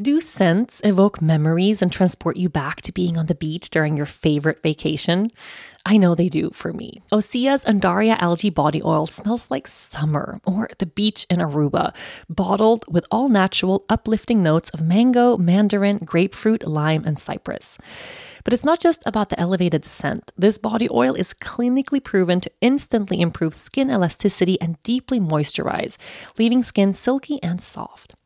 Do scents evoke memories and transport you back to being on the beach during your favorite vacation? I know they do for me. Osea's Undaria algae body oil smells like summer or the beach in Aruba, bottled with all natural, uplifting notes of mango, mandarin, grapefruit, lime, and cypress. But it's not just about the elevated scent. This body oil is clinically proven to instantly improve skin elasticity and deeply moisturize, leaving skin silky and soft.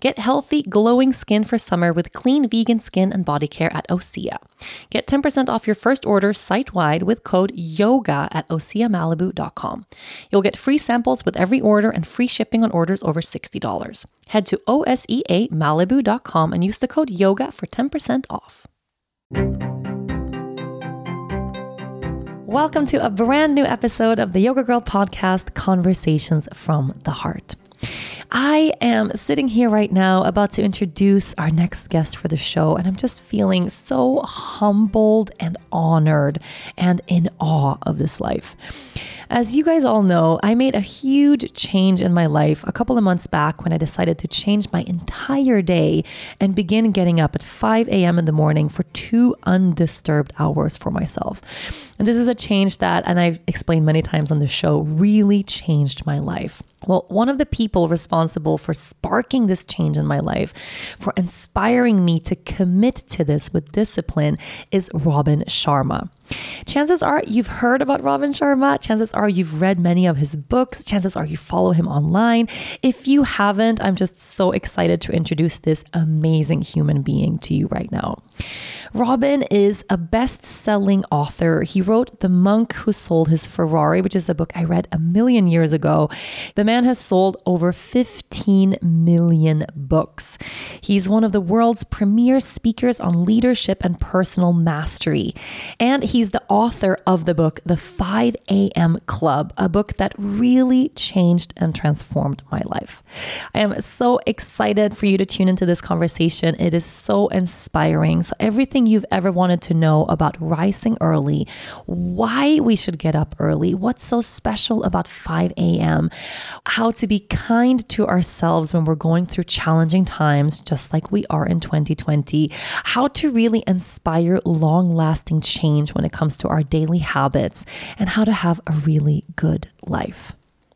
Get healthy, glowing skin for summer with clean vegan skin and body care at Osea. Get 10% off your first order site wide with code YOGA at OseaMalibu.com. You'll get free samples with every order and free shipping on orders over $60. Head to OSEAMalibu.com and use the code YOGA for 10% off. Welcome to a brand new episode of the Yoga Girl podcast, Conversations from the Heart. I am sitting here right now about to introduce our next guest for the show, and I'm just feeling so humbled and honored and in awe of this life. As you guys all know, I made a huge change in my life a couple of months back when I decided to change my entire day and begin getting up at 5 a.m. in the morning for two undisturbed hours for myself. And this is a change that, and I've explained many times on the show, really changed my life. Well, one of the people responsible for sparking this change in my life, for inspiring me to commit to this with discipline, is Robin Sharma. Chances are you've heard about Robin Sharma. Chances are you've read many of his books. Chances are you follow him online. If you haven't, I'm just so excited to introduce this amazing human being to you right now. Robin is a best selling author. He wrote The Monk Who Sold His Ferrari, which is a book I read a million years ago. The man has sold over 15 million books. He's one of the world's premier speakers on leadership and personal mastery. And he's the author of the book, The 5 a.m. Club, a book that really changed and transformed my life. I am so excited for you to tune into this conversation. It is so inspiring. So, everything you've ever wanted to know about rising early, why we should get up early, what's so special about 5 a.m., how to be kind to ourselves when we're going through challenging times, just like we are in 2020, how to really inspire long lasting change when it comes to our daily habits, and how to have a really good life.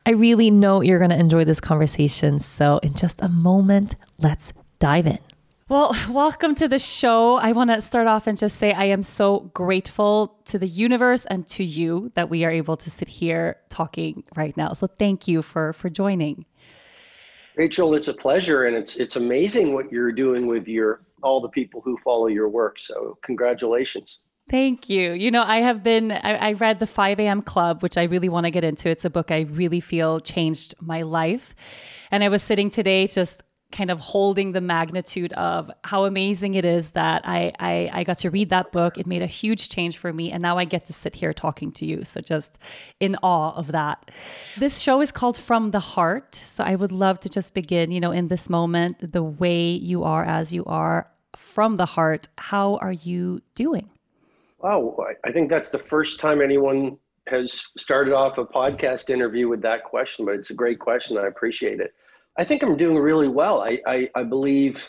I really know you're going to enjoy this conversation. So, in just a moment, let's dive in. Well, welcome to the show. I want to start off and just say I am so grateful to the universe and to you that we are able to sit here talking right now. So thank you for for joining. Rachel, it's a pleasure and it's it's amazing what you're doing with your all the people who follow your work. So congratulations. Thank you. You know, I have been, I, I, read The 5 a.m. Club, which I really want to get into. It's a book I really feel changed my life. And I was sitting today just kind of holding the magnitude of how amazing it is that I, I, I got to read that book. It made a huge change for me. And now I get to sit here talking to you. So just in awe of that. This show is called From the Heart. So I would love to just begin, you know, in this moment, the way you are as you are from the heart. How are you doing? Wow. I think that's the first time anyone has started off a podcast interview with that question, but it's a great question. I appreciate it. I think I'm doing really well. I, I, I believe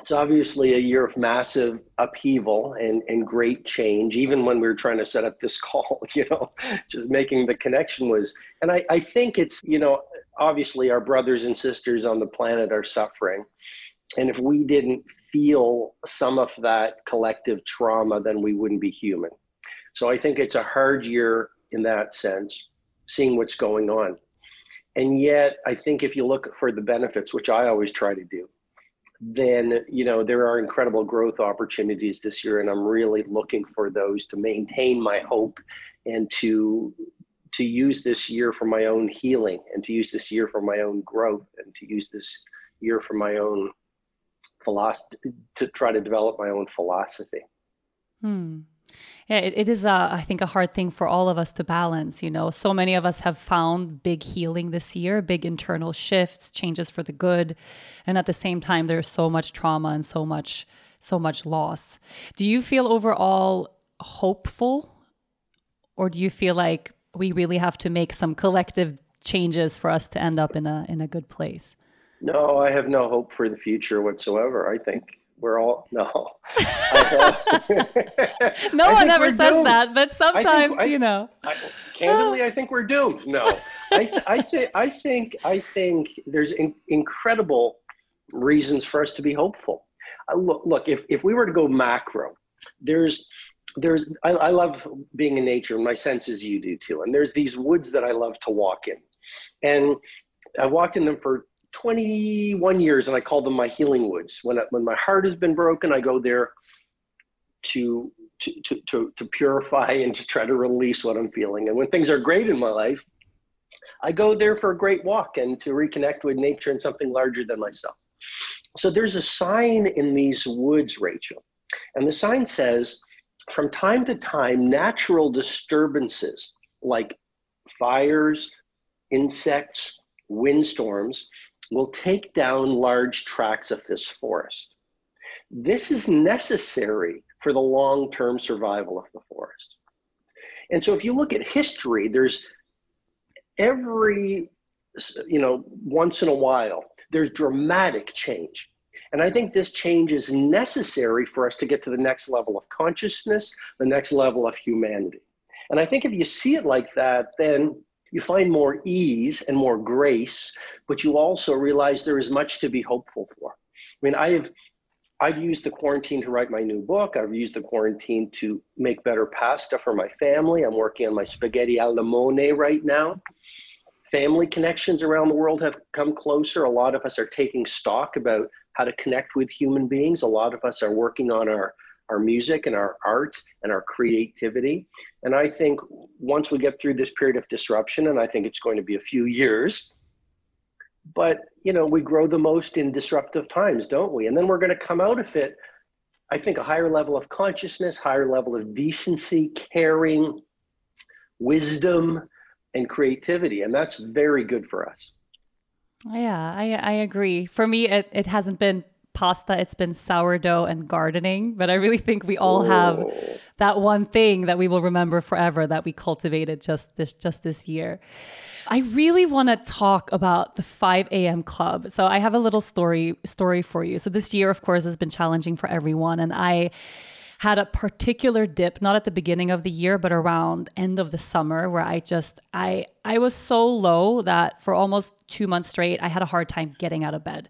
it's obviously a year of massive upheaval and, and great change. Even when we were trying to set up this call, you know, just making the connection was, and I, I think it's, you know, obviously our brothers and sisters on the planet are suffering. And if we didn't feel some of that collective trauma, then we wouldn't be human. So I think it's a hard year in that sense, seeing what's going on. And yet, I think if you look for the benefits, which I always try to do, then you know there are incredible growth opportunities this year, and I'm really looking for those to maintain my hope and to to use this year for my own healing and to use this year for my own growth and to use this year for my own philosophy to try to develop my own philosophy. Hmm. Yeah, it, it is, a, I think, a hard thing for all of us to balance. You know, so many of us have found big healing this year, big internal shifts, changes for the good, and at the same time, there's so much trauma and so much, so much loss. Do you feel overall hopeful, or do you feel like we really have to make some collective changes for us to end up in a in a good place? No, I have no hope for the future whatsoever. I think we're all no. no one ever says doomed. that, but sometimes I, you know. I, candidly, I think we're doomed. No, I, th- I think I think I think there's in- incredible reasons for us to be hopeful. Uh, look, look, if if we were to go macro, there's there's I, I love being in nature, and my senses you do too. And there's these woods that I love to walk in, and I walked in them for 21 years and I call them my healing woods. When, when my heart has been broken, I go there to, to, to, to, to purify and to try to release what I'm feeling. And when things are great in my life, I go there for a great walk and to reconnect with nature and something larger than myself. So there's a sign in these woods, Rachel. And the sign says, from time to time, natural disturbances like fires, insects, windstorms will take down large tracts of this forest. This is necessary for the long term survival of the forest. And so if you look at history, there's every, you know, once in a while, there's dramatic change. And I think this change is necessary for us to get to the next level of consciousness, the next level of humanity. And I think if you see it like that, then you find more ease and more grace, but you also realize there is much to be hopeful for. I mean, I have I've used the quarantine to write my new book. I've used the quarantine to make better pasta for my family. I'm working on my spaghetti al limone right now. Family connections around the world have come closer. A lot of us are taking stock about how to connect with human beings. A lot of us are working on our our music and our art and our creativity. And I think once we get through this period of disruption, and I think it's going to be a few years, but you know, we grow the most in disruptive times, don't we? And then we're going to come out of it, I think, a higher level of consciousness, higher level of decency, caring, wisdom, and creativity. And that's very good for us. Yeah, I, I agree. For me, it, it hasn't been pasta, it's been sourdough and gardening. But I really think we all have that one thing that we will remember forever that we cultivated just this just this year. I really want to talk about the 5 a.m. club. So I have a little story story for you. So this year, of course, has been challenging for everyone, and I had a particular dip not at the beginning of the year but around end of the summer where i just i i was so low that for almost 2 months straight i had a hard time getting out of bed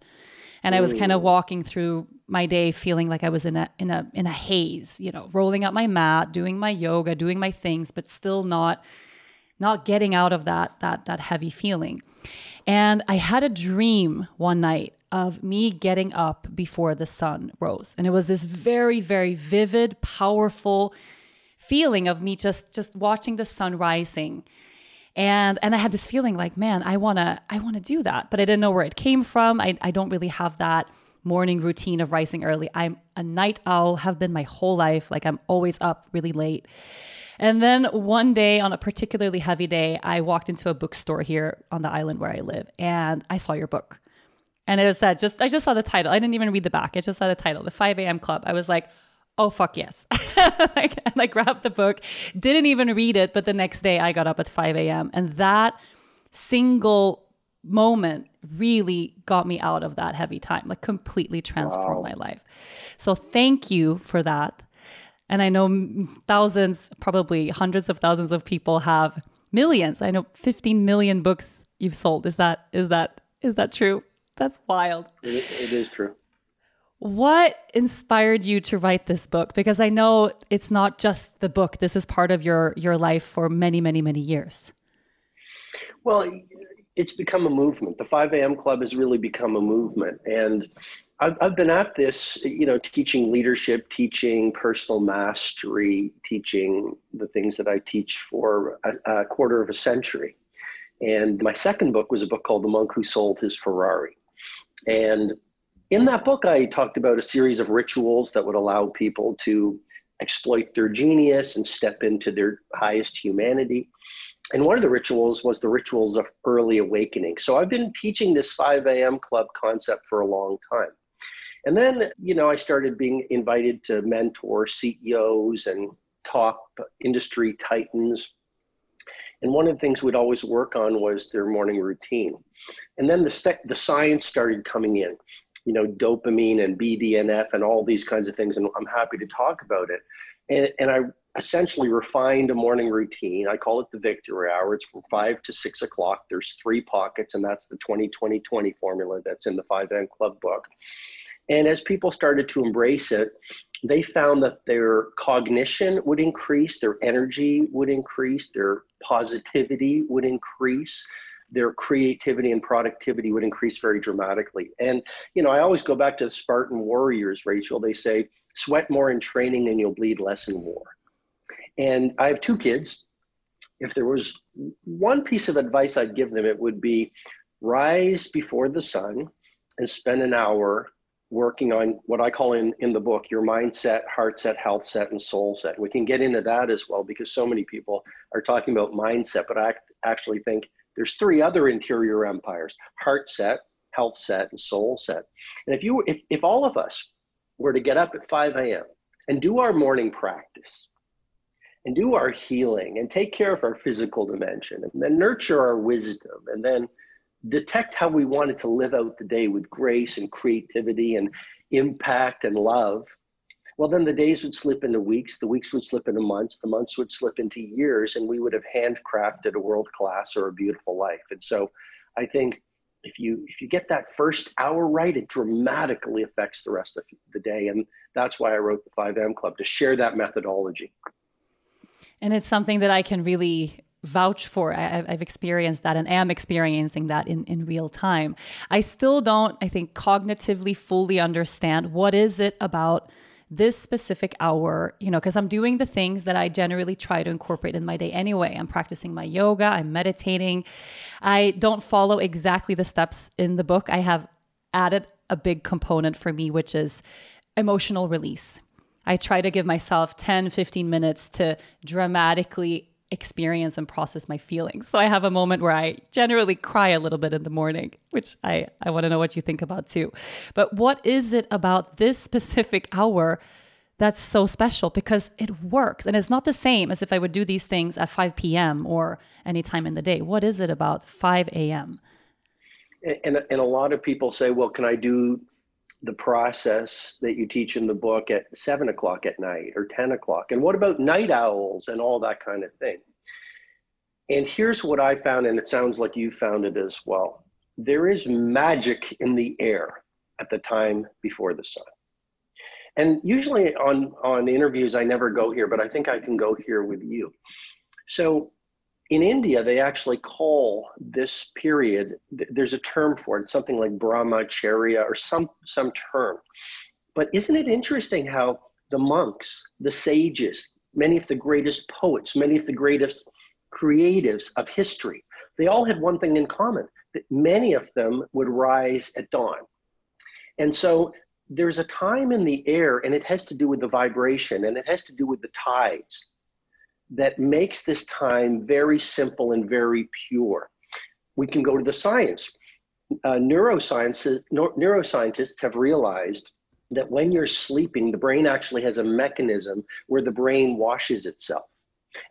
and I was kind of walking through my day feeling like I was in a in a in a haze, you know, rolling up my mat, doing my yoga, doing my things, but still not not getting out of that that that heavy feeling. And I had a dream one night of me getting up before the sun rose. And it was this very very vivid, powerful feeling of me just just watching the sun rising and and i had this feeling like man i want to i want to do that but i didn't know where it came from. I, I don't really have that morning routine of rising early. I'm a night owl have been my whole life. Like i'm always up really late. And then one day on a particularly heavy day i walked into a bookstore here on the island where i live and i saw your book. And it said just i just saw the title. I didn't even read the back. I just saw the title the 5 a.m club. I was like oh fuck yes. Like, and i grabbed the book didn't even read it but the next day i got up at 5 a.m and that single moment really got me out of that heavy time like completely transformed wow. my life. So thank you for that. And i know thousands probably hundreds of thousands of people have millions. I know 15 million books you've sold. Is that is that is that true? That's wild. It, it is true what inspired you to write this book? Because I know it's not just the book. This is part of your your life for many, many, many years. Well, it's become a movement. The 5 a.m. Club has really become a movement. And I've, I've been at this, you know, teaching leadership, teaching personal mastery, teaching the things that I teach for a, a quarter of a century. And my second book was a book called The Monk Who Sold His Ferrari. And in that book, I talked about a series of rituals that would allow people to exploit their genius and step into their highest humanity. And one of the rituals was the rituals of early awakening. So I've been teaching this 5 a.m. club concept for a long time. And then, you know, I started being invited to mentor CEOs and top industry titans. And one of the things we'd always work on was their morning routine. And then the, the science started coming in, you know, dopamine and BDNF and all these kinds of things. And I'm happy to talk about it. And, and I essentially refined a morning routine. I call it the victory hour. It's from five to six o'clock. There's three pockets, and that's the 20 20 20 formula that's in the 5 a.m. Club book. And as people started to embrace it, they found that their cognition would increase, their energy would increase, their positivity would increase, their creativity and productivity would increase very dramatically. And, you know, I always go back to the Spartan warriors, Rachel. They say, sweat more in training and you'll bleed less in war. And I have two kids. If there was one piece of advice I'd give them, it would be rise before the sun and spend an hour working on what I call in, in the book your mindset, heart set, health set, and soul set. We can get into that as well because so many people are talking about mindset, but I actually think there's three other interior empires heart set, health set, and soul set. And if you if, if all of us were to get up at 5 a.m. and do our morning practice and do our healing and take care of our physical dimension and then nurture our wisdom and then detect how we wanted to live out the day with grace and creativity and impact and love, well, then the days would slip into weeks, the weeks would slip into months, the months would slip into years, and we would have handcrafted a world class or a beautiful life. And so I think if you if you get that first hour right, it dramatically affects the rest of the day. And that's why I wrote the 5 a.m. Club to share that methodology. And it's something that I can really vouch for. I, have experienced that and am experiencing that in, in real time. I still don't, I think, cognitively fully understand what is it about this specific hour, you know, because I'm doing the things that I generally try to incorporate in my day anyway. I'm practicing my yoga, I'm meditating. I don't follow exactly the steps in the book. I have added a big component for me, which is emotional release. I try to give myself 10, 15 minutes to dramatically experience and process my feelings. So I have a moment where I generally cry a little bit in the morning, which I, I want to know what you think about too. But what is it about this specific hour that's so special? Because it works and it's not the same as if I would do these things at 5 p.m. or any time in the day. What is it about 5 a.m.? And, and a lot of people say, well, can I do the process that you teach in the book at seven o'clock at night or 10 o'clock? And what about night owls and all that kind of thing? And here's what I found, and it sounds like you found it as well. There is magic in the air at the time before the sun. And usually on, on interviews, I never go here, but I think I can go here with you. So in India, they actually call this period, there's a term for it, something like brahmacharya or some, some term. But isn't it interesting how the monks, the sages, many of the greatest poets, many of the greatest creatives of history, they all had one thing in common that many of them would rise at dawn. And so there's a time in the air, and it has to do with the vibration and it has to do with the tides that makes this time very simple and very pure. We can go to the science. Uh, neurosciences, neuroscientists have realized that when you're sleeping, the brain actually has a mechanism where the brain washes itself.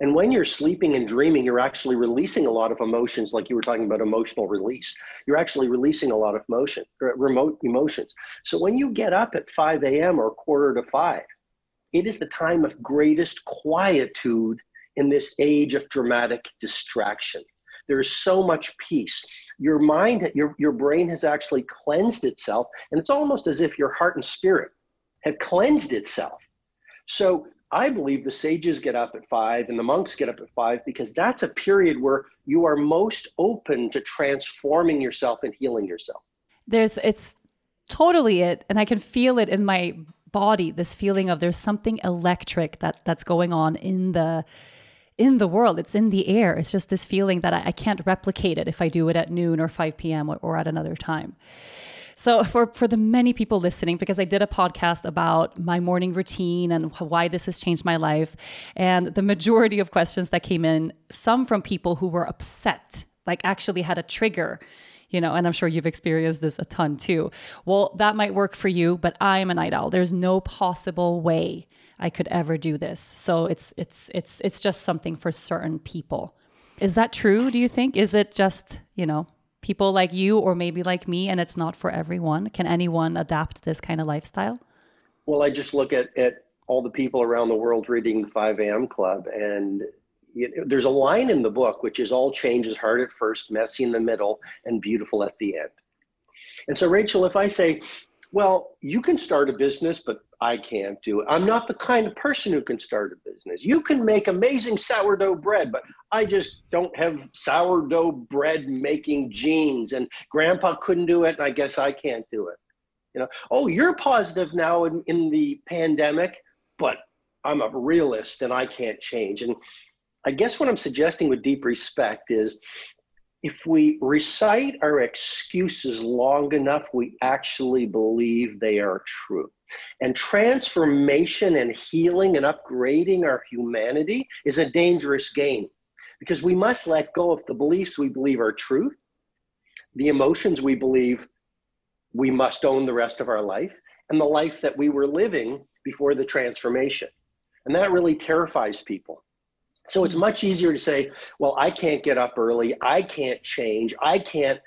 And when you're sleeping and dreaming, you're actually releasing a lot of emotions, like you were talking about emotional release. You're actually releasing a lot of motion, remote emotions. So when you get up at 5 a.m. or quarter to five, it is the time of greatest quietude in this age of dramatic distraction. There is so much peace. Your mind, your, your brain has actually cleansed itself, and it's almost as if your heart and spirit have cleansed itself. So I believe the sages get up at five and the monks get up at five because that's a period where you are most open to transforming yourself and healing yourself. There's, it's totally it. And I can feel it in my body, this feeling of there's something electric that that's going on in the, in the world. It's in the air. It's just this feeling that I, I can't replicate it if I do it at noon or 5 p.m. or, or at another time. So for for the many people listening, because I did a podcast about my morning routine and why this has changed my life, and the majority of questions that came in, some from people who were upset, like actually had a trigger you know, and I'm sure you've experienced this a ton too. Well, that might work for you, but I'm a night owl. There's no possible way I could ever do this. So it's it's it's it's just something for certain people. Is that true, do you think? Is it just, you know, people like you or maybe like me and it's not for everyone can anyone adapt this kind of lifestyle well i just look at, at all the people around the world reading the 5 a.m club and there's a line in the book which is all change is hard at first messy in the middle and beautiful at the end and so rachel if i say well you can start a business but I can't do it. I'm not the kind of person who can start a business. You can make amazing sourdough bread, but I just don't have sourdough bread making genes. And grandpa couldn't do it, and I guess I can't do it. You know, oh, you're positive now in, in the pandemic, but I'm a realist and I can't change. And I guess what I'm suggesting with deep respect is if we recite our excuses long enough, we actually believe they are true. And transformation and healing and upgrading our humanity is a dangerous game because we must let go of the beliefs we believe are truth, the emotions we believe we must own the rest of our life, and the life that we were living before the transformation. And that really terrifies people. So it's mm-hmm. much easier to say, well, I can't get up early. I can't change. I can't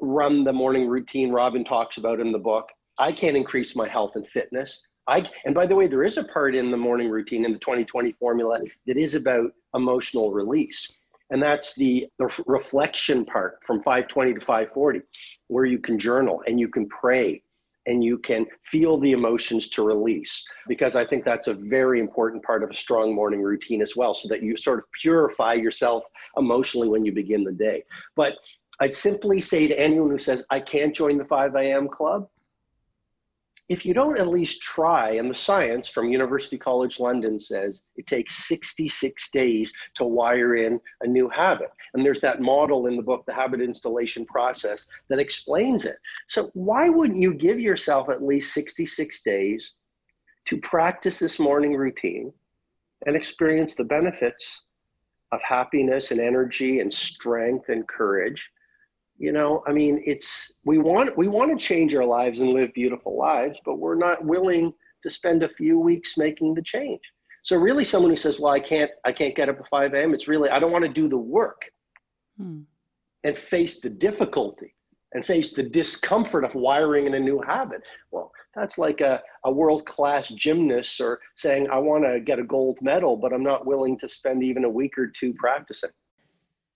run the morning routine Robin talks about in the book. I can't increase my health and fitness. I, and by the way, there is a part in the morning routine in the 2020 formula that is about emotional release. And that's the, the reflection part from 520 to 540, where you can journal and you can pray and you can feel the emotions to release. Because I think that's a very important part of a strong morning routine as well, so that you sort of purify yourself emotionally when you begin the day. But I'd simply say to anyone who says, I can't join the 5 a.m. club, if you don't at least try, and the science from University College London says it takes 66 days to wire in a new habit. And there's that model in the book, The Habit Installation Process, that explains it. So, why wouldn't you give yourself at least 66 days to practice this morning routine and experience the benefits of happiness and energy and strength and courage? You know i mean it's we want we want to change our lives and live beautiful lives but we're not willing to spend a few weeks making the change. So really someone who says well i can't i can't get up at 5 a.m it's really i don't want to do the work hmm. and face the difficulty and face the discomfort of wiring in a new habit. Well that's like a, a world-class gymnast or saying i want to get a gold medal but i'm not willing to spend even a week or two practicing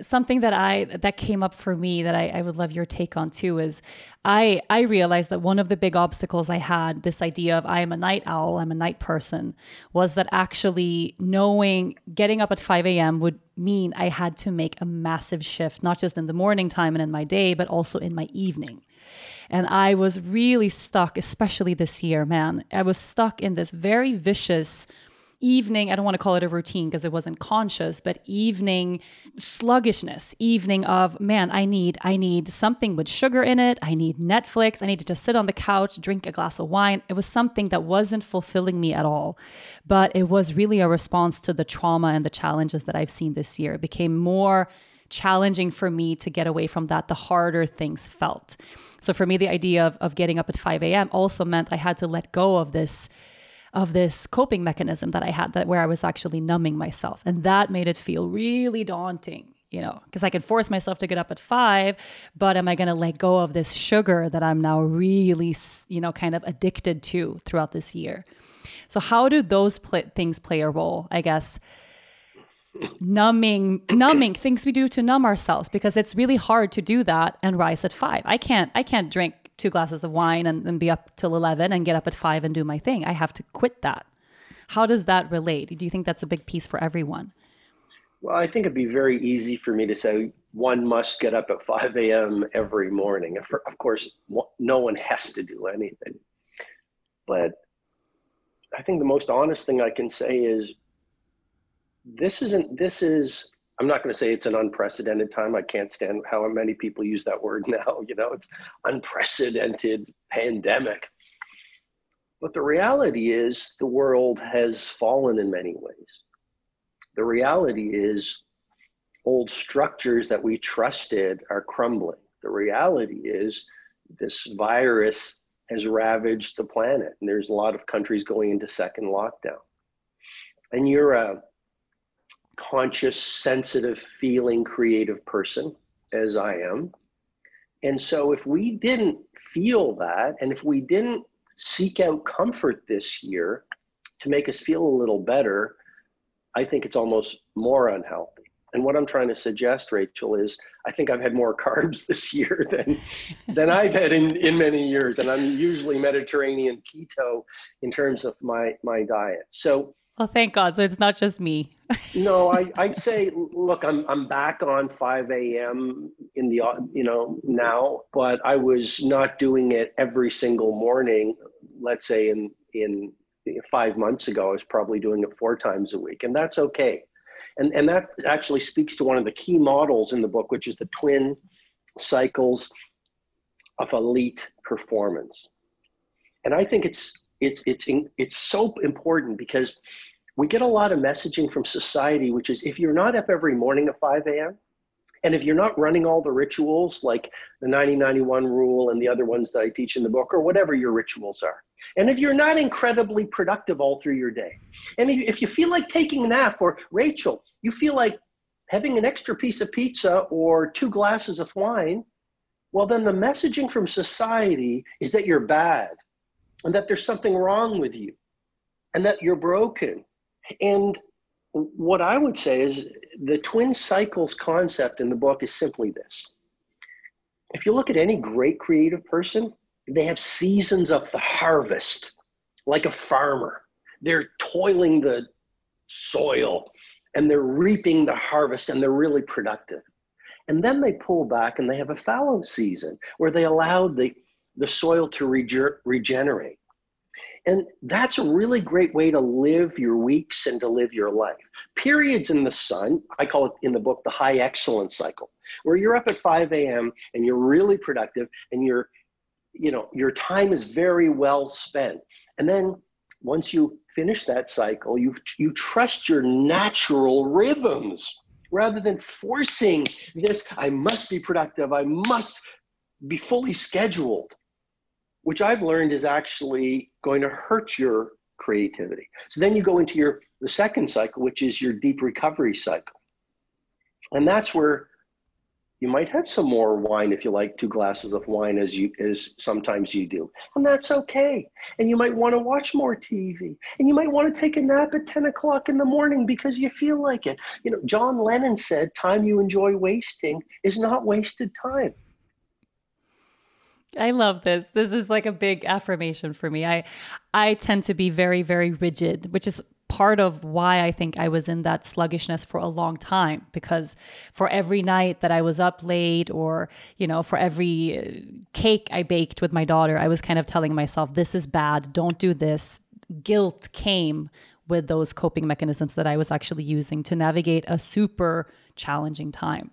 something that I that came up for me that I, I, would love your take on too is I I realized that one of the big obstacles I had, this idea of I am a night owl, I'm a night person, was that actually knowing getting up at 5 a.m. would mean I had to make a massive shift, not just in the morning time and in my day, but also in my evening. And I was really stuck, especially this year, man. I was stuck in this very vicious evening, I don't want to call it a routine because it wasn't conscious, but evening sluggishness, evening of, man, I need, I need something with sugar in it. I need Netflix. I need to just sit on the couch, drink a glass of wine. It was something that wasn't fulfilling me at all. But it was really a response to the trauma and the challenges that I've seen this year. It became more challenging for me to get away from that, the harder things felt. So for me, the idea of, of getting up at 5 a.m. also meant I had to let go of this of this coping mechanism that I had that where I was actually numbing myself. And that made it feel really daunting, you know, because I can force myself to get up at five, but am I going to let go of this sugar that I'm now really, you know, kind of addicted to throughout this year? So, how do those pl- things play a role? I guess numbing numbing things we do to numb ourselves because it's really hard to do that and rise at five i can't i can't drink two glasses of wine and, and be up till 11 and get up at five and do my thing. I have to quit that. How does that relate? Do you think that's a big piece for everyone? Well, I think it'd be very easy for me to say one must get up at 5 a.m. every morning. Of course, no one has to do anything. But I think the most honest thing I can say is this isn't, this is I'm not going to say it's an unprecedented time. I can't stand how many people use that word now. You know, it's unprecedented pandemic. But the reality is the world has fallen in many ways. The reality is old structures that we trusted are crumbling. The reality is this virus has ravaged the planet, and there's a lot of countries going into second lockdown. And you're a conscious, sensitive, feeling, creative person, as I am. And so, if we didn't feel that, and if we didn't seek out comfort this year to make us feel a little better, I think it's almost more unhealthy. And what I'm trying to suggest, Rachel, is I think I've had more carbs this year than than I've had in, in many years. And I'm usually Mediterranean keto in terms of my my diet. So well, thank God. So it's not just me. no, I, I'd say, look, I'm, I'm back on 5 a.m. in the, you know, now, but I was not doing it every single morning. Let's say in, in five months ago, I was probably doing it four times a week, and that's okay. And, and that actually speaks to one of the key models in the book, which is the twin cycles of elite performance. And I think it's it's it's it's so important because we get a lot of messaging from society, which is if you're not up every morning at 5 a.m. And if you're not running all the rituals like the 9091 rule and the other ones that I teach in the book, or whatever your rituals are, and if you're not incredibly productive all through your day, and if you feel like taking a nap, or Rachel, you feel like having an extra piece of pizza or two glasses of wine, well, then the messaging from society is that you're bad and that there's something wrong with you and that you're broken. And what I would say is the twin cycles concept in the book is simply this. If you look at any great creative person, they have seasons of the harvest, like a farmer. They're toiling the soil and they're reaping the harvest and they're really productive. And then they pull back and they have a fallow season where they allow the, the soil to rege- regenerate. And that's a really great way to live your weeks and to live your life. Periods in the sun, I call it in the book the high excellence cycle, where you're up at 5 a.m. and you're really productive and you're, you know, your time is very well spent. And then once you finish that cycle, you you trust your natural rhythms rather than forcing this, I must be productive, I must be fully scheduled which I've learned is actually going to hurt your creativity. So then you go into your the second cycle, which is your deep recovery cycle. And that's where you might have some more wine if you like two glasses of wine as you as sometimes you do. And that's okay. And you might want to watch more tv and you might want to take a nap at 10 o'clock in the morning because you feel like it. You know john lennon said time you enjoy wasting is not wasted time I love this. This is like a big affirmation for me. I I tend to be very very rigid, which is part of why I think I was in that sluggishness for a long time because for every night that I was up late or, you know, for every uh, cake I baked with my daughter, I was kind of telling myself, this is bad, don't do this. Guilt came with those coping mechanisms that I was actually using to navigate a super challenging time.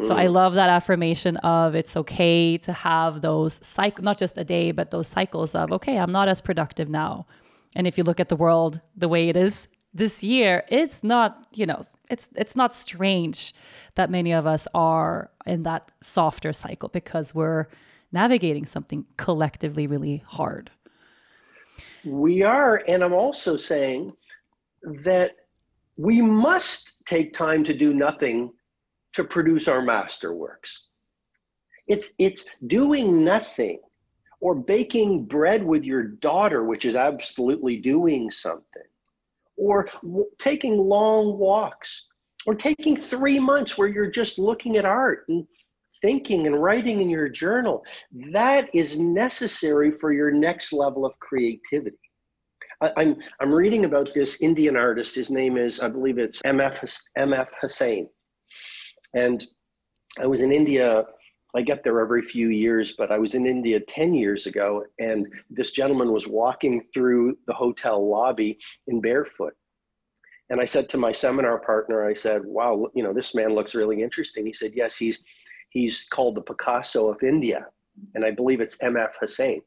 So I mm. love that affirmation of it's okay to have those cycle, not just a day, but those cycles of, okay, I'm not as productive now. And if you look at the world the way it is this year, it's not, you know, it's it's not strange that many of us are in that softer cycle because we're navigating something collectively really hard. We are, and I'm also saying that we must take time to do nothing to produce our masterworks. It's it's doing nothing or baking bread with your daughter, which is absolutely doing something, or w- taking long walks, or taking three months where you're just looking at art and thinking and writing in your journal. That is necessary for your next level of creativity. I, I'm, I'm reading about this Indian artist. His name is, I believe it's MF, MF Husain. And I was in India I get there every few years, but I was in India 10 years ago, and this gentleman was walking through the hotel lobby in barefoot. And I said to my seminar partner, I said, wow, you know, this man looks really interesting. He said, yes, he's, he's called the Picasso of India. And I believe it's MF Husain.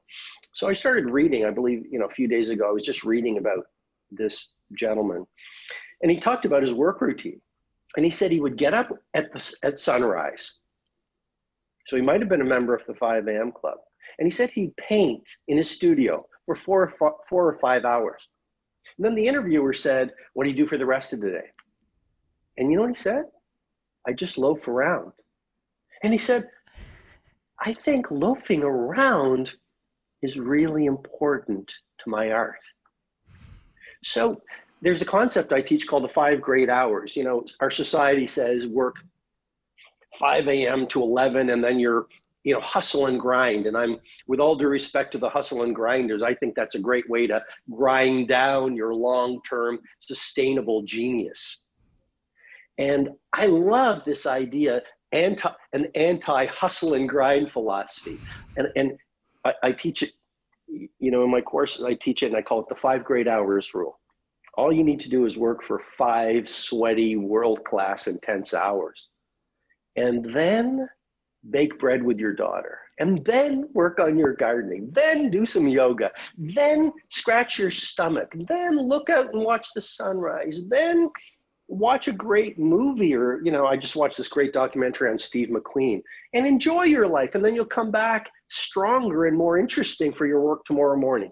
So I started reading, I believe, you know, a few days ago, I was just reading about this gentleman. And he talked about his work routine. And he said he would get up at, the, at sunrise so he might have been a member of the 5 a.m. club. And he said he'd paint in his studio for four or, four, four or five hours. And then the interviewer said, What do you do for the rest of the day? And you know what he said? I just loaf around. And he said, I think loafing around is really important to my art. So there's a concept I teach called the five great hours. You know, our society says work 5 a.m. to 11, and then you're you know hustle and grind and i'm with all due respect to the hustle and grinders i think that's a great way to grind down your long-term sustainable genius and i love this idea anti an anti hustle and grind philosophy and and I, I teach it you know in my courses i teach it and i call it the five great hours rule all you need to do is work for five sweaty world class intense hours. And then bake bread with your daughter. And then work on your gardening. Then do some yoga. Then scratch your stomach. Then look out and watch the sunrise. Then watch a great movie or you know i just watched this great documentary on steve mcqueen. And enjoy your life. And then you'll come back stronger and more interesting for your work tomorrow morning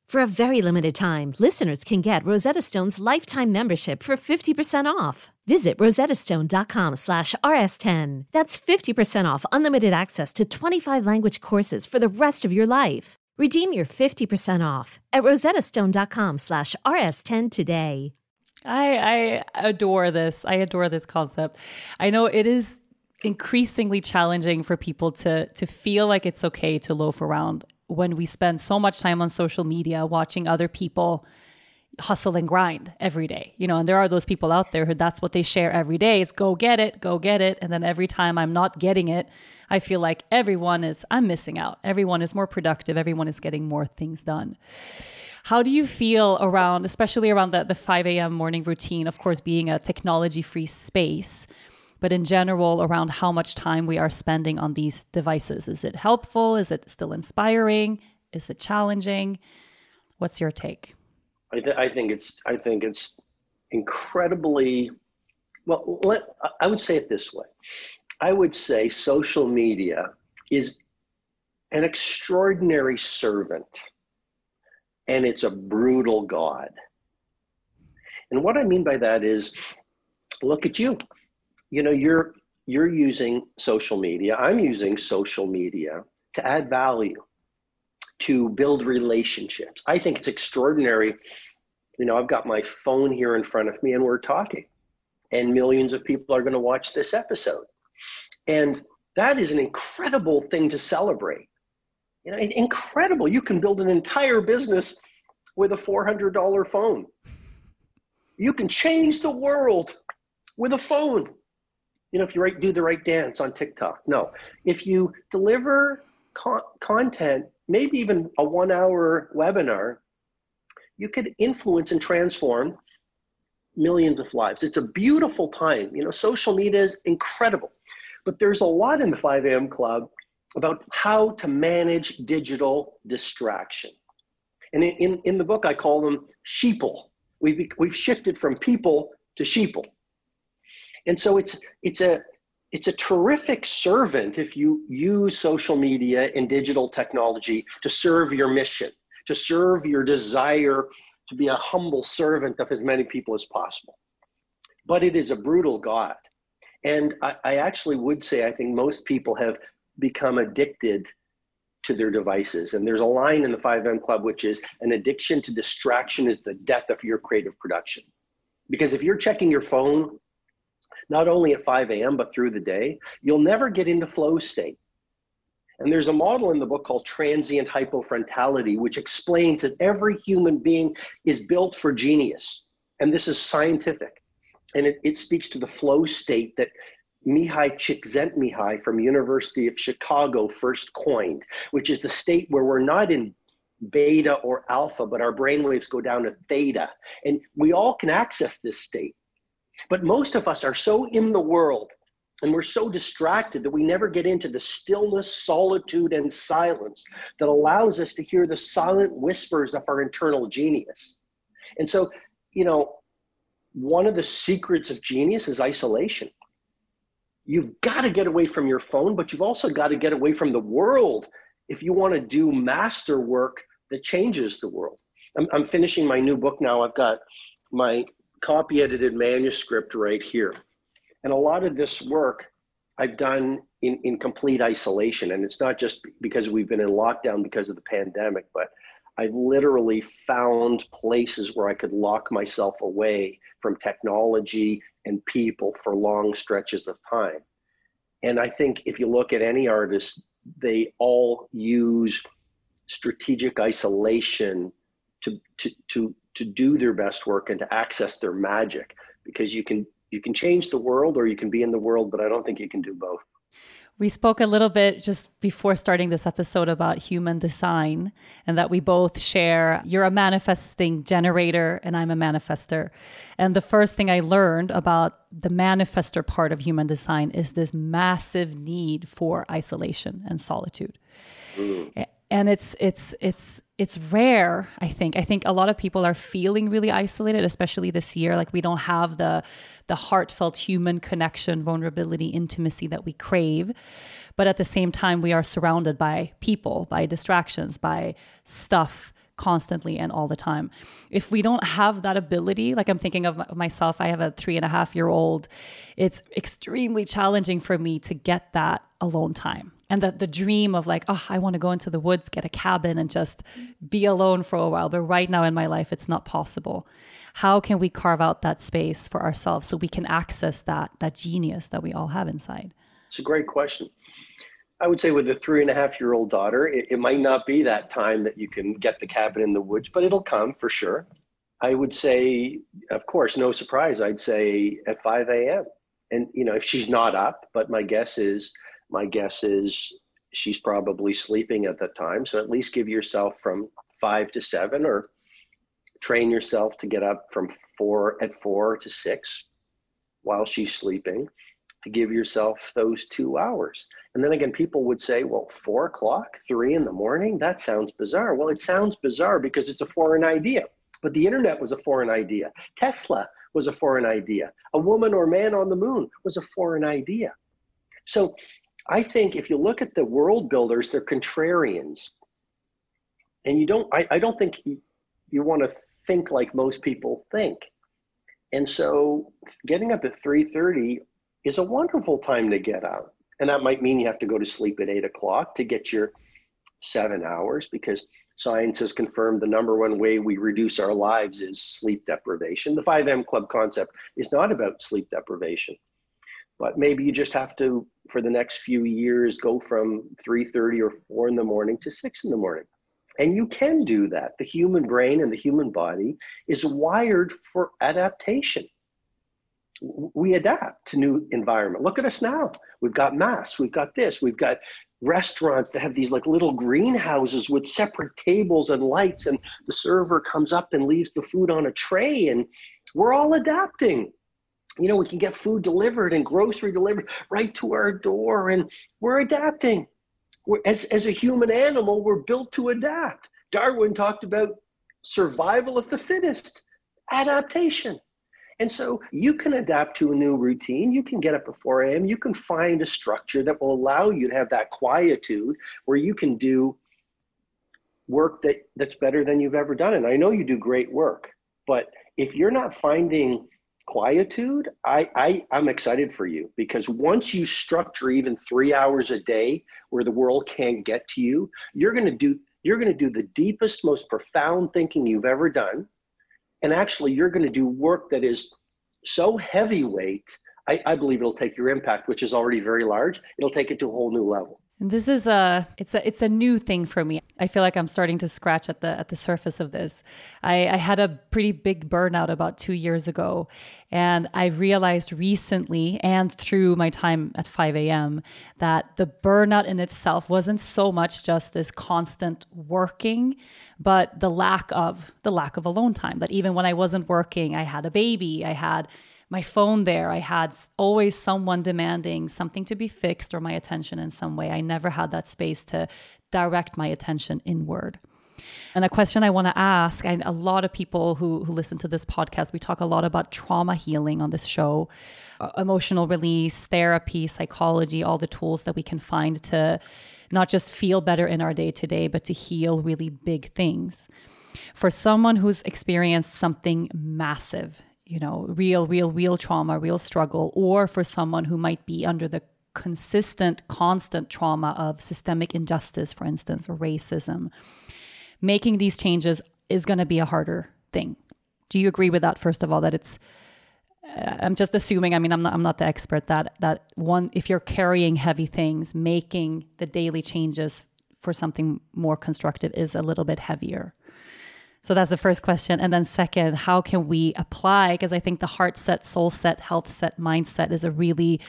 For a very limited time, listeners can get Rosetta Stone's lifetime membership for 50% off. Visit rosettastone.com slash rs10. That's 50% off unlimited access to 25 language courses for the rest of your life. Redeem your 50% off at rosettastone.com slash rs10 today. I, I adore this. I adore this concept. I know it is increasingly challenging for people to to feel like it's okay to loaf around when we spend so much time on social media watching other people hustle and grind every day you know and there are those people out there who that's what they share every day is go get it go get it. And then every time i'm not getting it i feel like everyone is i'm missing out. Everyone is more productive. Everyone is getting more things done. How do you feel around especially around the, the 5 a.m morning routine of course being a technology free space but in general around how much time we are spending on these devices is it helpful is it still inspiring is it challenging what's your take I, th- I think it's I think it's incredibly well. Let, I would say it this way. I would say social media is an extraordinary servant, and it's a brutal god. And what I mean by that is, look at you. You know, you're you're using social media. I'm using social media to add value to build relationships. I think it's extraordinary. You know, I've got my phone here in front of me and we're talking, and millions of people are going to watch this episode. And that is an incredible thing to celebrate. You know, incredible. You can build an entire business with a $400 phone. You can change the world with a phone. You know, if you do the right dance on TikTok. No, if you deliver con- content maybe even a one hour webinar, you could influence and transform millions of lives. It's a beautiful time. You know, social media is incredible. But there's a lot in the 5 a.m. club about how to manage digital distraction. And in, in, in the book, I call them sheeple. We've, we've shifted from people to sheeple. And so it's, it's a, it's a terrific servant if you use social media and digital technology to serve your mission, to serve your desire to be a humble servant of as many people as possible. But it is a brutal God. And I, I actually would say I think most people have become addicted to their devices. And there's a line in the 5 a.m. Club which is an addiction to distraction is the death of your creative production. Because if you're checking your phone not only at 5 a.m., but through the day, you'll never get into flow state. And there's a model in the book called transient hypofrontality, which explains that every human being is built for genius. And this is scientific. And it, it speaks to the flow state that Mihaly Csikszentmihalyi from University of Chicago first coined, which is the state where we're not in beta or alpha, but our brainwaves go down to theta. And we all can access this state. But most of us are so in the world and we're so distracted that we never get into the stillness, solitude, and silence that allows us to hear the silent whispers of our internal genius. And so, you know, one of the secrets of genius is isolation. You've got to get away from your phone, but you've also got to get away from the world if you want to do master work that changes the world. I'm, I'm finishing my new book now. I've got my copy edited manuscript right here. And a lot of this work I've done in, in complete isolation. And it's not just because we've been in lockdown because of the pandemic, but I literally found places where I could lock myself away from technology and people for long stretches of time. And I think if you look at any artist, they all use strategic isolation to, to, to to do their best work and to access their magic because you can you can change the world or you can be in the world but i don't think you can do both we spoke a little bit just before starting this episode about human design and that we both share you're a manifesting generator and I'm a manifester. And the first thing I learned about the manifester part of human design is this massive need for isolation and solitude. Mm and it's it's it's it's rare i think i think a lot of people are feeling really isolated especially this year like we don't have the the heartfelt human connection vulnerability intimacy that we crave but at the same time we are surrounded by people by distractions by stuff constantly and all the time. If we don't have that ability, like I'm thinking of myself, I have a three and a half year old, it's extremely challenging for me to get that alone time. And that the dream of like, oh, I want to go into the woods, get a cabin, and just be alone for a while. But right now in my life, it's not possible. How can we carve out that space for ourselves so we can access that that genius that we all have inside? It's a great question. I would say with a three and a half year old daughter, it, it, might not be that time that you can get the cabin in the woods, but it'll come for sure. I would say, of course, no surprise, I'd say at 5 a.m. And, you know, if she's not up, but my guess is, my guess is she's probably sleeping at that time. So at least give yourself from five to seven or train yourself to get up from four at four to six while she's sleeping to give yourself those two hours. And then again, people would say, well, four o'clock, three in the morning, that sounds bizarre. Well, it sounds bizarre because it's a foreign idea. But the internet was a foreign idea. Tesla was a foreign idea. A woman or man on the moon was a foreign idea. So I think if you look at the world builders, they're contrarians. And you don't, I, I don't think you, you want to think like most people think. And so getting up at 3.30 is a wonderful time to get out. And that might mean you have to go to sleep at eight o'clock to get your seven hours because science has confirmed the number one way we reduce our lives is sleep deprivation. The 5 a.m. Club concept is not about sleep deprivation, but maybe you just have to, for the next few years, go from 3.30 or 4 in the morning to 6 in the morning. And you can do that. The human brain and the human body is wired for adaptation we adapt to new environment. Look at us now. We've got masks. We've got this. We've got restaurants that have these like little greenhouses with separate tables and lights, and the server comes up and leaves the food on a tray, and we're all adapting. You know, we can get food delivered and grocery delivered right to our door, and we're adapting. We're, as, as a human animal, we're built to adapt. Darwin talked about survival of the fittest, adaptation. And so you can adapt to a new routine. You can get up at 4 a.m. You can find a structure that will allow you to have that quietude where you can do work that, that's better than you've ever done. And I know you do great work, but if you're not finding quietude, I, I, I'm excited for you because once you structure even three hours a day where the world can't get to you, you're going to do you're going to do the deepest, most profound thinking you've ever done and actually, you're going to do work that is so heavyweight. I, I believe it'll take your impact, which is already very large, it'll take it to a whole new level. This is a it's a it's a new thing for me. I feel like I'm starting to scratch at the at the surface of this. I, I had a pretty big burnout about two years ago, and I realized recently and through my time at 5 a.m. that the burnout in itself wasn't so much just this constant working, but the lack of the lack of alone time. That even when I wasn't working, I had a baby, I had my phone there. I had always someone demanding something to be fixed or my attention in some way. I never had that space to direct my attention inward. And a question I want to ask, and a lot of people who, who listen to this podcast, we talk a lot about trauma healing on this show, uh, emotional release, therapy, psychology, all the tools that we can find to not just feel better in our day to day, but to heal really big things. For someone who's experienced something massive you know, real, real, real trauma, real struggle, or for someone who might be under the consistent, constant trauma of systemic injustice, for instance, or racism, making these changes is going to be a harder thing. Do you agree with that? First of all, that it's uh, I'm just assuming. I mean, I'm not. I'm not the expert. That that one, if you're carrying heavy things, making the daily changes for something more constructive is a little bit heavier. So that's the first question. And then, second, how can we apply? Because I think the heart set, soul set, health set, mindset is a really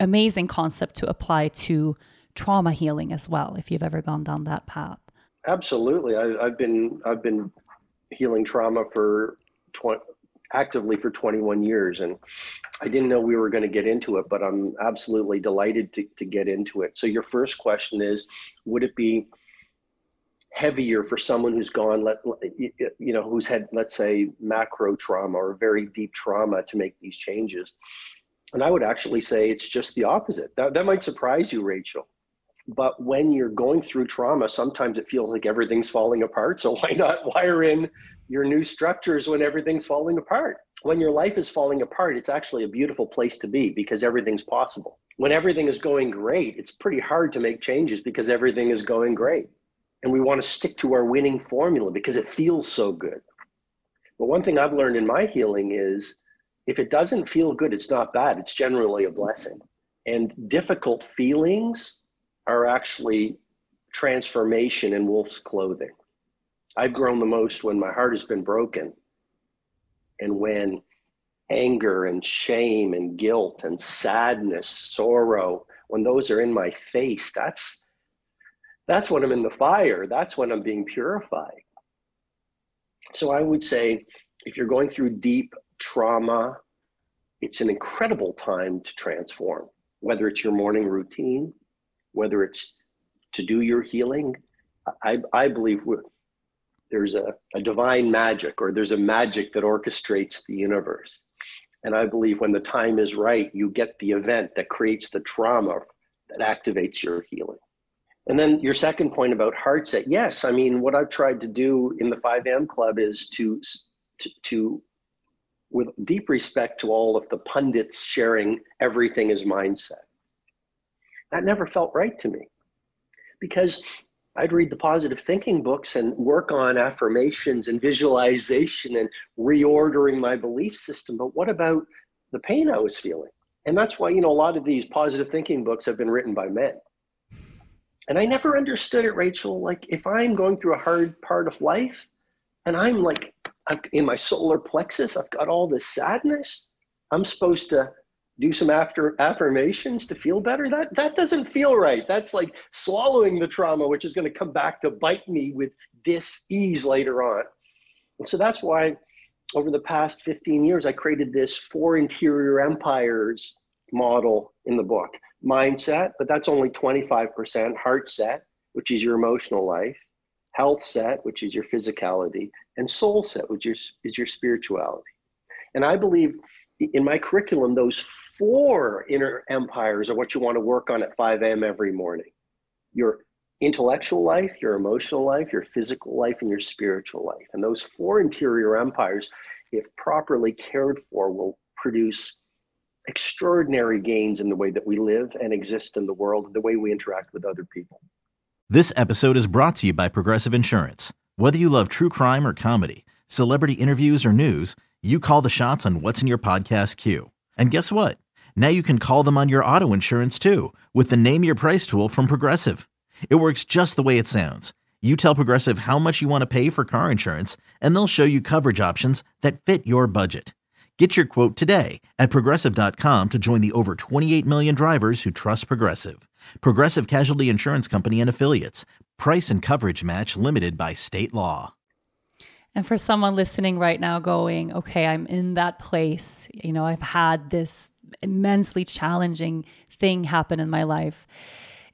amazing concept to apply to trauma healing as well, if you've ever gone down that path. Absolutely. I, have been I've been healing trauma for 20, actively for 21 years and I didn't know we were going to get into it, but I'm absolutely delighted to, to get into it. So your first question is, would it be heavier for someone who's gone let you know who's had let's say macro trauma or very deep trauma to make these changes. And i would actually say it's just the opposite. That, that might surprise you rachel. But when you're going through trauma sometimes it feels like everything's falling apart. So why not wire in your new structures when everything's falling apart? When your life is falling apart it's actually a beautiful place to be because everything's possible. When everything is going great it's pretty hard to make changes because everything is going great and we want to stick to our winning formula because it feels so good. But one thing I've learned in my healing is if it doesn't feel good, it's not bad. It's generally a blessing. And difficult feelings are actually transformation in wolf's clothing. I've grown the most when my heart has been broken And when anger and shame and guilt and sadness, sorrow, when those are in my face, that's that's when I'm in the fire. That's when I'm being purified. So I would say if you're going through deep trauma, it's an incredible time to transform, whether it's your morning routine, whether it's to do your healing. I, I believe there's a, a divine magic or there's a magic that orchestrates the universe. And I believe when the time is right, you get the event that creates the trauma that activates your healing. And then your second point about heart set, yes, I mean, what I've tried to do in the 5 a.m. club is to, to, to, with deep respect to all of the pundits sharing everything is mindset. That never felt right to me because I'd read the positive thinking books and work on affirmations and visualization and reordering my belief system. But what about the pain I was feeling? And that's why, you know, a lot of these positive thinking books have been written by men. And I never understood it, Rachel. Like, if I'm going through a hard part of life and I'm like I'm in my solar plexus, I've got all this sadness, I'm supposed to do some after affirmations to feel better. That that doesn't feel right. That's like swallowing the trauma, which is going to come back to bite me with dis-ease later on. And so that's why over the past 15 years, I created this four interior empires model in the book mindset, but that's only 25%, heart set, which is your emotional life, health set, which is your physicality, and soul set, which is, is your spirituality. And I believe in my curriculum, those four inner empires are what you want to work on at 5 a.m. every morning your intellectual life, your emotional life, your physical life, and your spiritual life. And those four interior empires, if properly cared for, will produce extraordinary gains in the way that we live and exist in the world, the way we interact with other people. This episode is brought to you by Progressive Insurance. Whether you love true crime or comedy, celebrity interviews or news, you call the shots on what's in your podcast queue. And guess what? Now you can call them on your auto insurance too with the Name Your Price tool from Progressive. It works just the way it sounds. You tell Progressive how much you want to pay for car insurance, and they'll show you coverage options that fit your budget. Get your quote today at progressive.com to join the over 28 million drivers who trust Progressive. Progressive Casualty Insurance Company and Affiliates. Price and coverage match limited by state law. And for someone listening right now going, okay, I'm in that place, you know, I've had this immensely challenging thing happen in my life.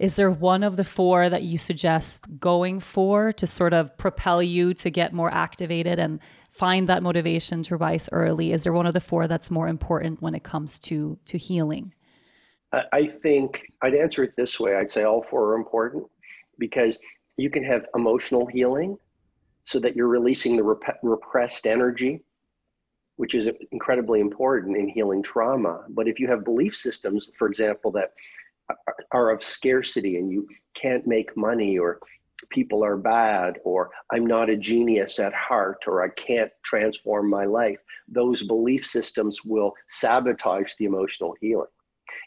Is there one of the four that you suggest going for to sort of propel you to get more activated and find that motivation to rise early? Is there one of the four that's more important when it comes to to healing? I think I'd answer it this way. I'd say all four are important because you can have emotional healing so that you're releasing the rep- repressed energy, which is incredibly important in healing trauma. But if you have belief systems, for example, that are of scarcity and you can't make money or people are bad or I'm not a genius at heart or I can't transform my life, those belief systems will sabotage the emotional healing.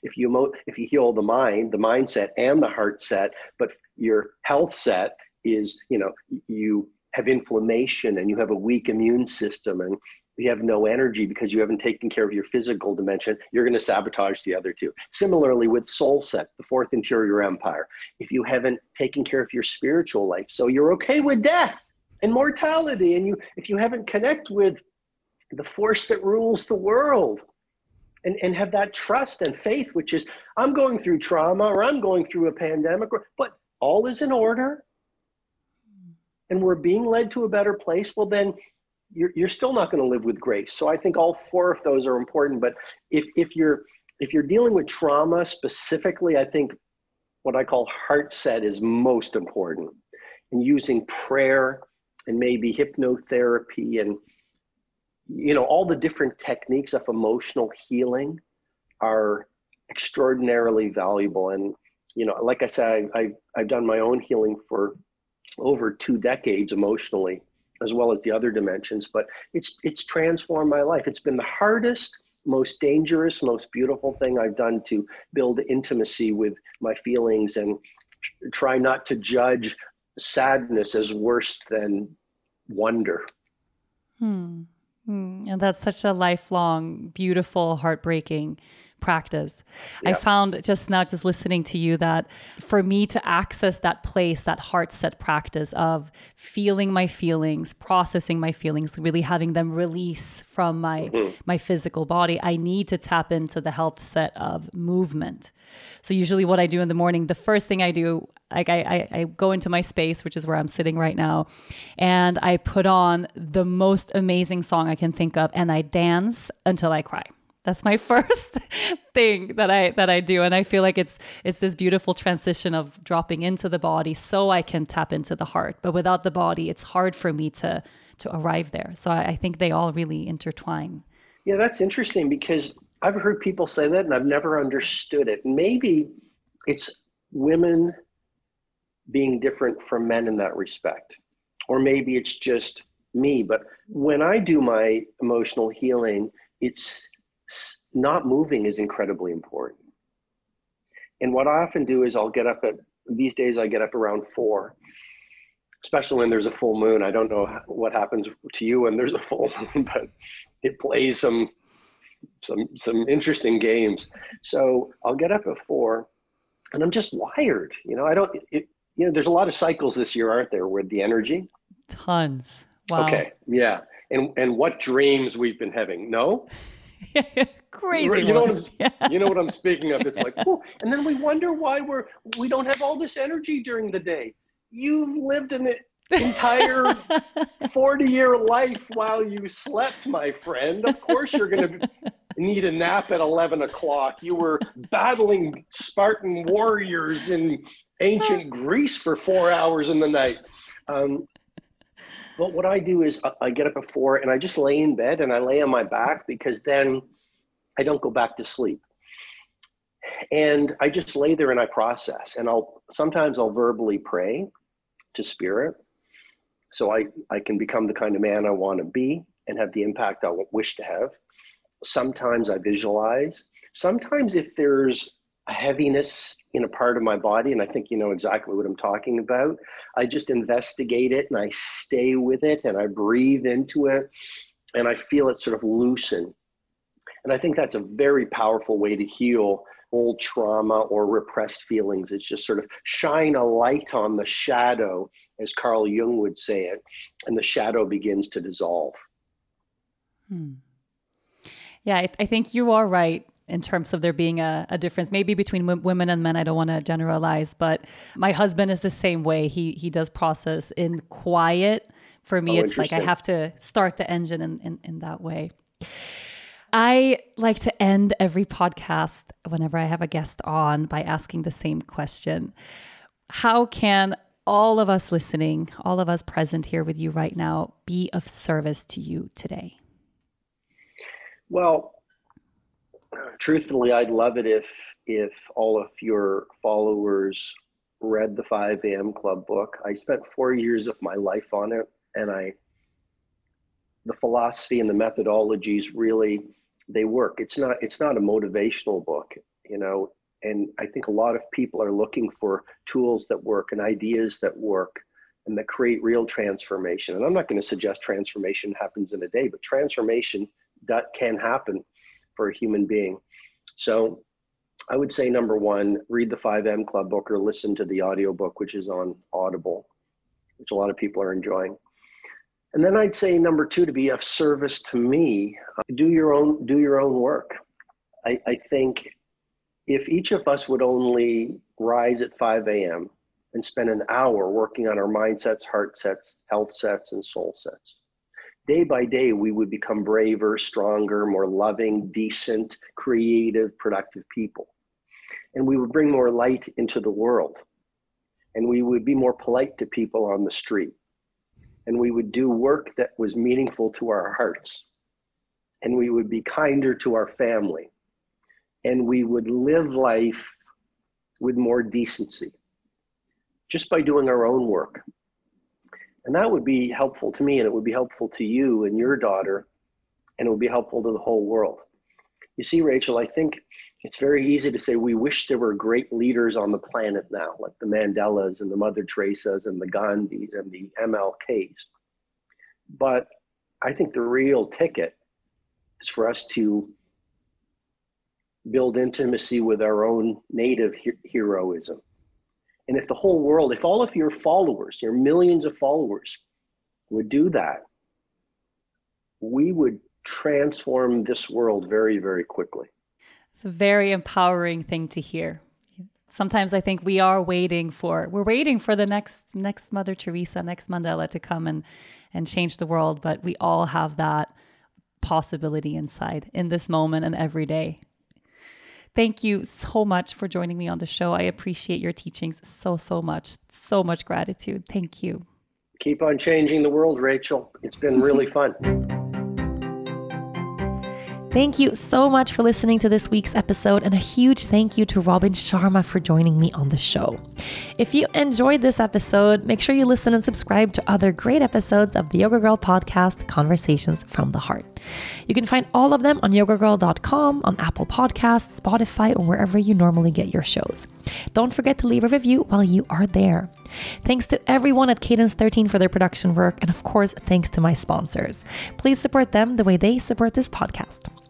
If you if you heal the mind, the mindset and the heart set, but your health set is, you know, you have inflammation and you have a weak immune system and you have no energy because you haven't taken care of your physical dimension, you're going to sabotage the other two. Similarly, with soul set, the fourth interior empire, if you haven't taken care of your spiritual life, so you're okay with death and mortality, and you if you haven't connect with the force that rules the world, and, and have that trust and faith, which is I'm going through trauma or I'm going through a pandemic, or, but all is in order, and we're being led to a better place. Well, then you're, you're still not going to live with grace. So I think all four of those are important. But if, if you're if you're dealing with trauma specifically, I think what I call heart set is most important. And using prayer and maybe hypnotherapy and you know all the different techniques of emotional healing are extraordinarily valuable. And you know, like I said, I, I I've done my own healing for over two decades emotionally as well as the other dimensions. But it's it's transformed my life. It's been the hardest, most dangerous, most beautiful thing I've done to build intimacy with my feelings and try not to judge sadness as worse than wonder. Hmm. Mm, and that's such a lifelong, beautiful, heartbreaking practice. Yeah. I found just now, just listening to you, that for me to access that place, that heart set practice of feeling my feelings, processing my feelings, really having them release from my mm-hmm. my physical body, I need to tap into the health set of movement. So usually, what I do in the morning, the first thing I do like I, I, I, go into my space which is where i'm sitting right now and i put on the most amazing song i can think of and i dance until i cry that's my first thing that I that I do. And I feel like it's it's this beautiful transition of dropping into the body so I can tap into the heart. But without the body it's hard for me to to arrive there. So I, I think they all really intertwine. Yeah that's interesting because I've heard people say that and I've never understood it. Maybe it's women being different from men in that respect. Or maybe it's just me. But when I do my emotional healing it's not moving is incredibly important. And what I often do is I'll get up at these days I get up around four, especially when there's a full moon. I don't know what happens to you when there's a full moon, but it plays some some some interesting games. So I'll get up at four, and I'm just wired. You know, I don't. It, you know, there's a lot of cycles this year, aren't there, with the energy? Tons. Wow. Okay. Yeah. And and what dreams we've been having? No. Crazy. You know, what I'm, you know what I'm speaking of. It's like, and then we wonder why we're we don't have all this energy during the day. You've lived an entire 40 year life while you slept, my friend. Of course, you're going to need a nap at 11 o'clock. You were battling Spartan warriors in ancient Greece for four hours in the night. Um, but what I do is I get up at four and I just lay in bed and I lay on my back because then I don't go back to sleep. And I just lay there and I process. And I'll sometimes I'll verbally pray to spirit. So I, I can become the kind of man I want to be and have the impact I wish to have. Sometimes I visualize. Sometimes if there's heaviness in a part of my body, and I think you know exactly what I'm talking about. I just investigate it and I stay with it and I breathe into it and I feel it sort of loosen. And I think that's a very powerful way to heal old trauma or repressed feelings. It's just sort of shine a light on the shadow, as Carl Jung would say it, and the shadow begins to dissolve. Hmm. Yeah, I, I think you are right in terms of there being a, a difference. Maybe between w- women and men i don't want to generalize but my husband is the same way. He he does process in quiet. For me oh, it's like i have to start the engine in, in, in that way. I like to end every podcast whenever i have a guest on by asking the same question. How can all of us listening all of us present here with you right now be of service to you today? Well truthfully, I'd love it if if all of your followers read the 5 a.m. Club book. I spent four years of my life on it, and I the philosophy and the methodologies really they work. It's not it's not a motivational book, you know. And I think a lot of people are looking for tools that work and ideas that work and that create real transformation. And I'm not going to suggest transformation happens in a day, but transformation that can happen for a human being. So I would say number one, read the 5 a.m. Club book or listen to the audiobook, which is on Audible, which a lot of people are enjoying. And then I'd say number two, to be of service to me, uh, do your own do your own work. I, I think if each of us would only rise at 5 a.m. and spend an hour working on our mindsets, heart sets, health sets, and soul sets, day by day, we would become braver, stronger, more loving, decent, creative, productive people. And we would bring more light into the world. And we would be more polite to people on the street. And we would do work that was meaningful to our hearts. And we would be kinder to our family. And we would live life with more decency just by doing our own work and that would be helpful to me, and it would be helpful to you and your daughter, and it would be helpful to the whole world. You see, Rachel, I think it's very easy to say we wish there were great leaders on the planet now, like the Mandelas and the Mother Teresa's and the Gandhis and the MLKs. But I think the real ticket is for us to build intimacy with our own native he- heroism. And if the whole world, if all of your followers, your millions of followers, would do that, we would transform this world very, very quickly. It's a very empowering thing to hear. Sometimes I think we are waiting for we're waiting for the next next Mother Teresa, next Mandela to come and and change the world, but we all have that possibility inside in this moment and every day. Thank you so much for joining me on the show. I appreciate your teachings so, so much. So much gratitude. Thank you. Keep on changing the world, Rachel. It's been really fun. Thank you so much for listening to this week's episode, and a huge thank you to Robin Sharma for joining me on the show. If you enjoyed this episode, make sure you listen and subscribe to other great episodes of the Yoga Girl podcast, Conversations from the Heart. You can find all of them on yogagirl.com, on Apple Podcasts, Spotify, or wherever you normally get your shows. Don't forget to leave a review while you are there. Thanks to everyone at Cadence 13 for their production work, and of course, thanks to my sponsors. Please support them the way they support this podcast.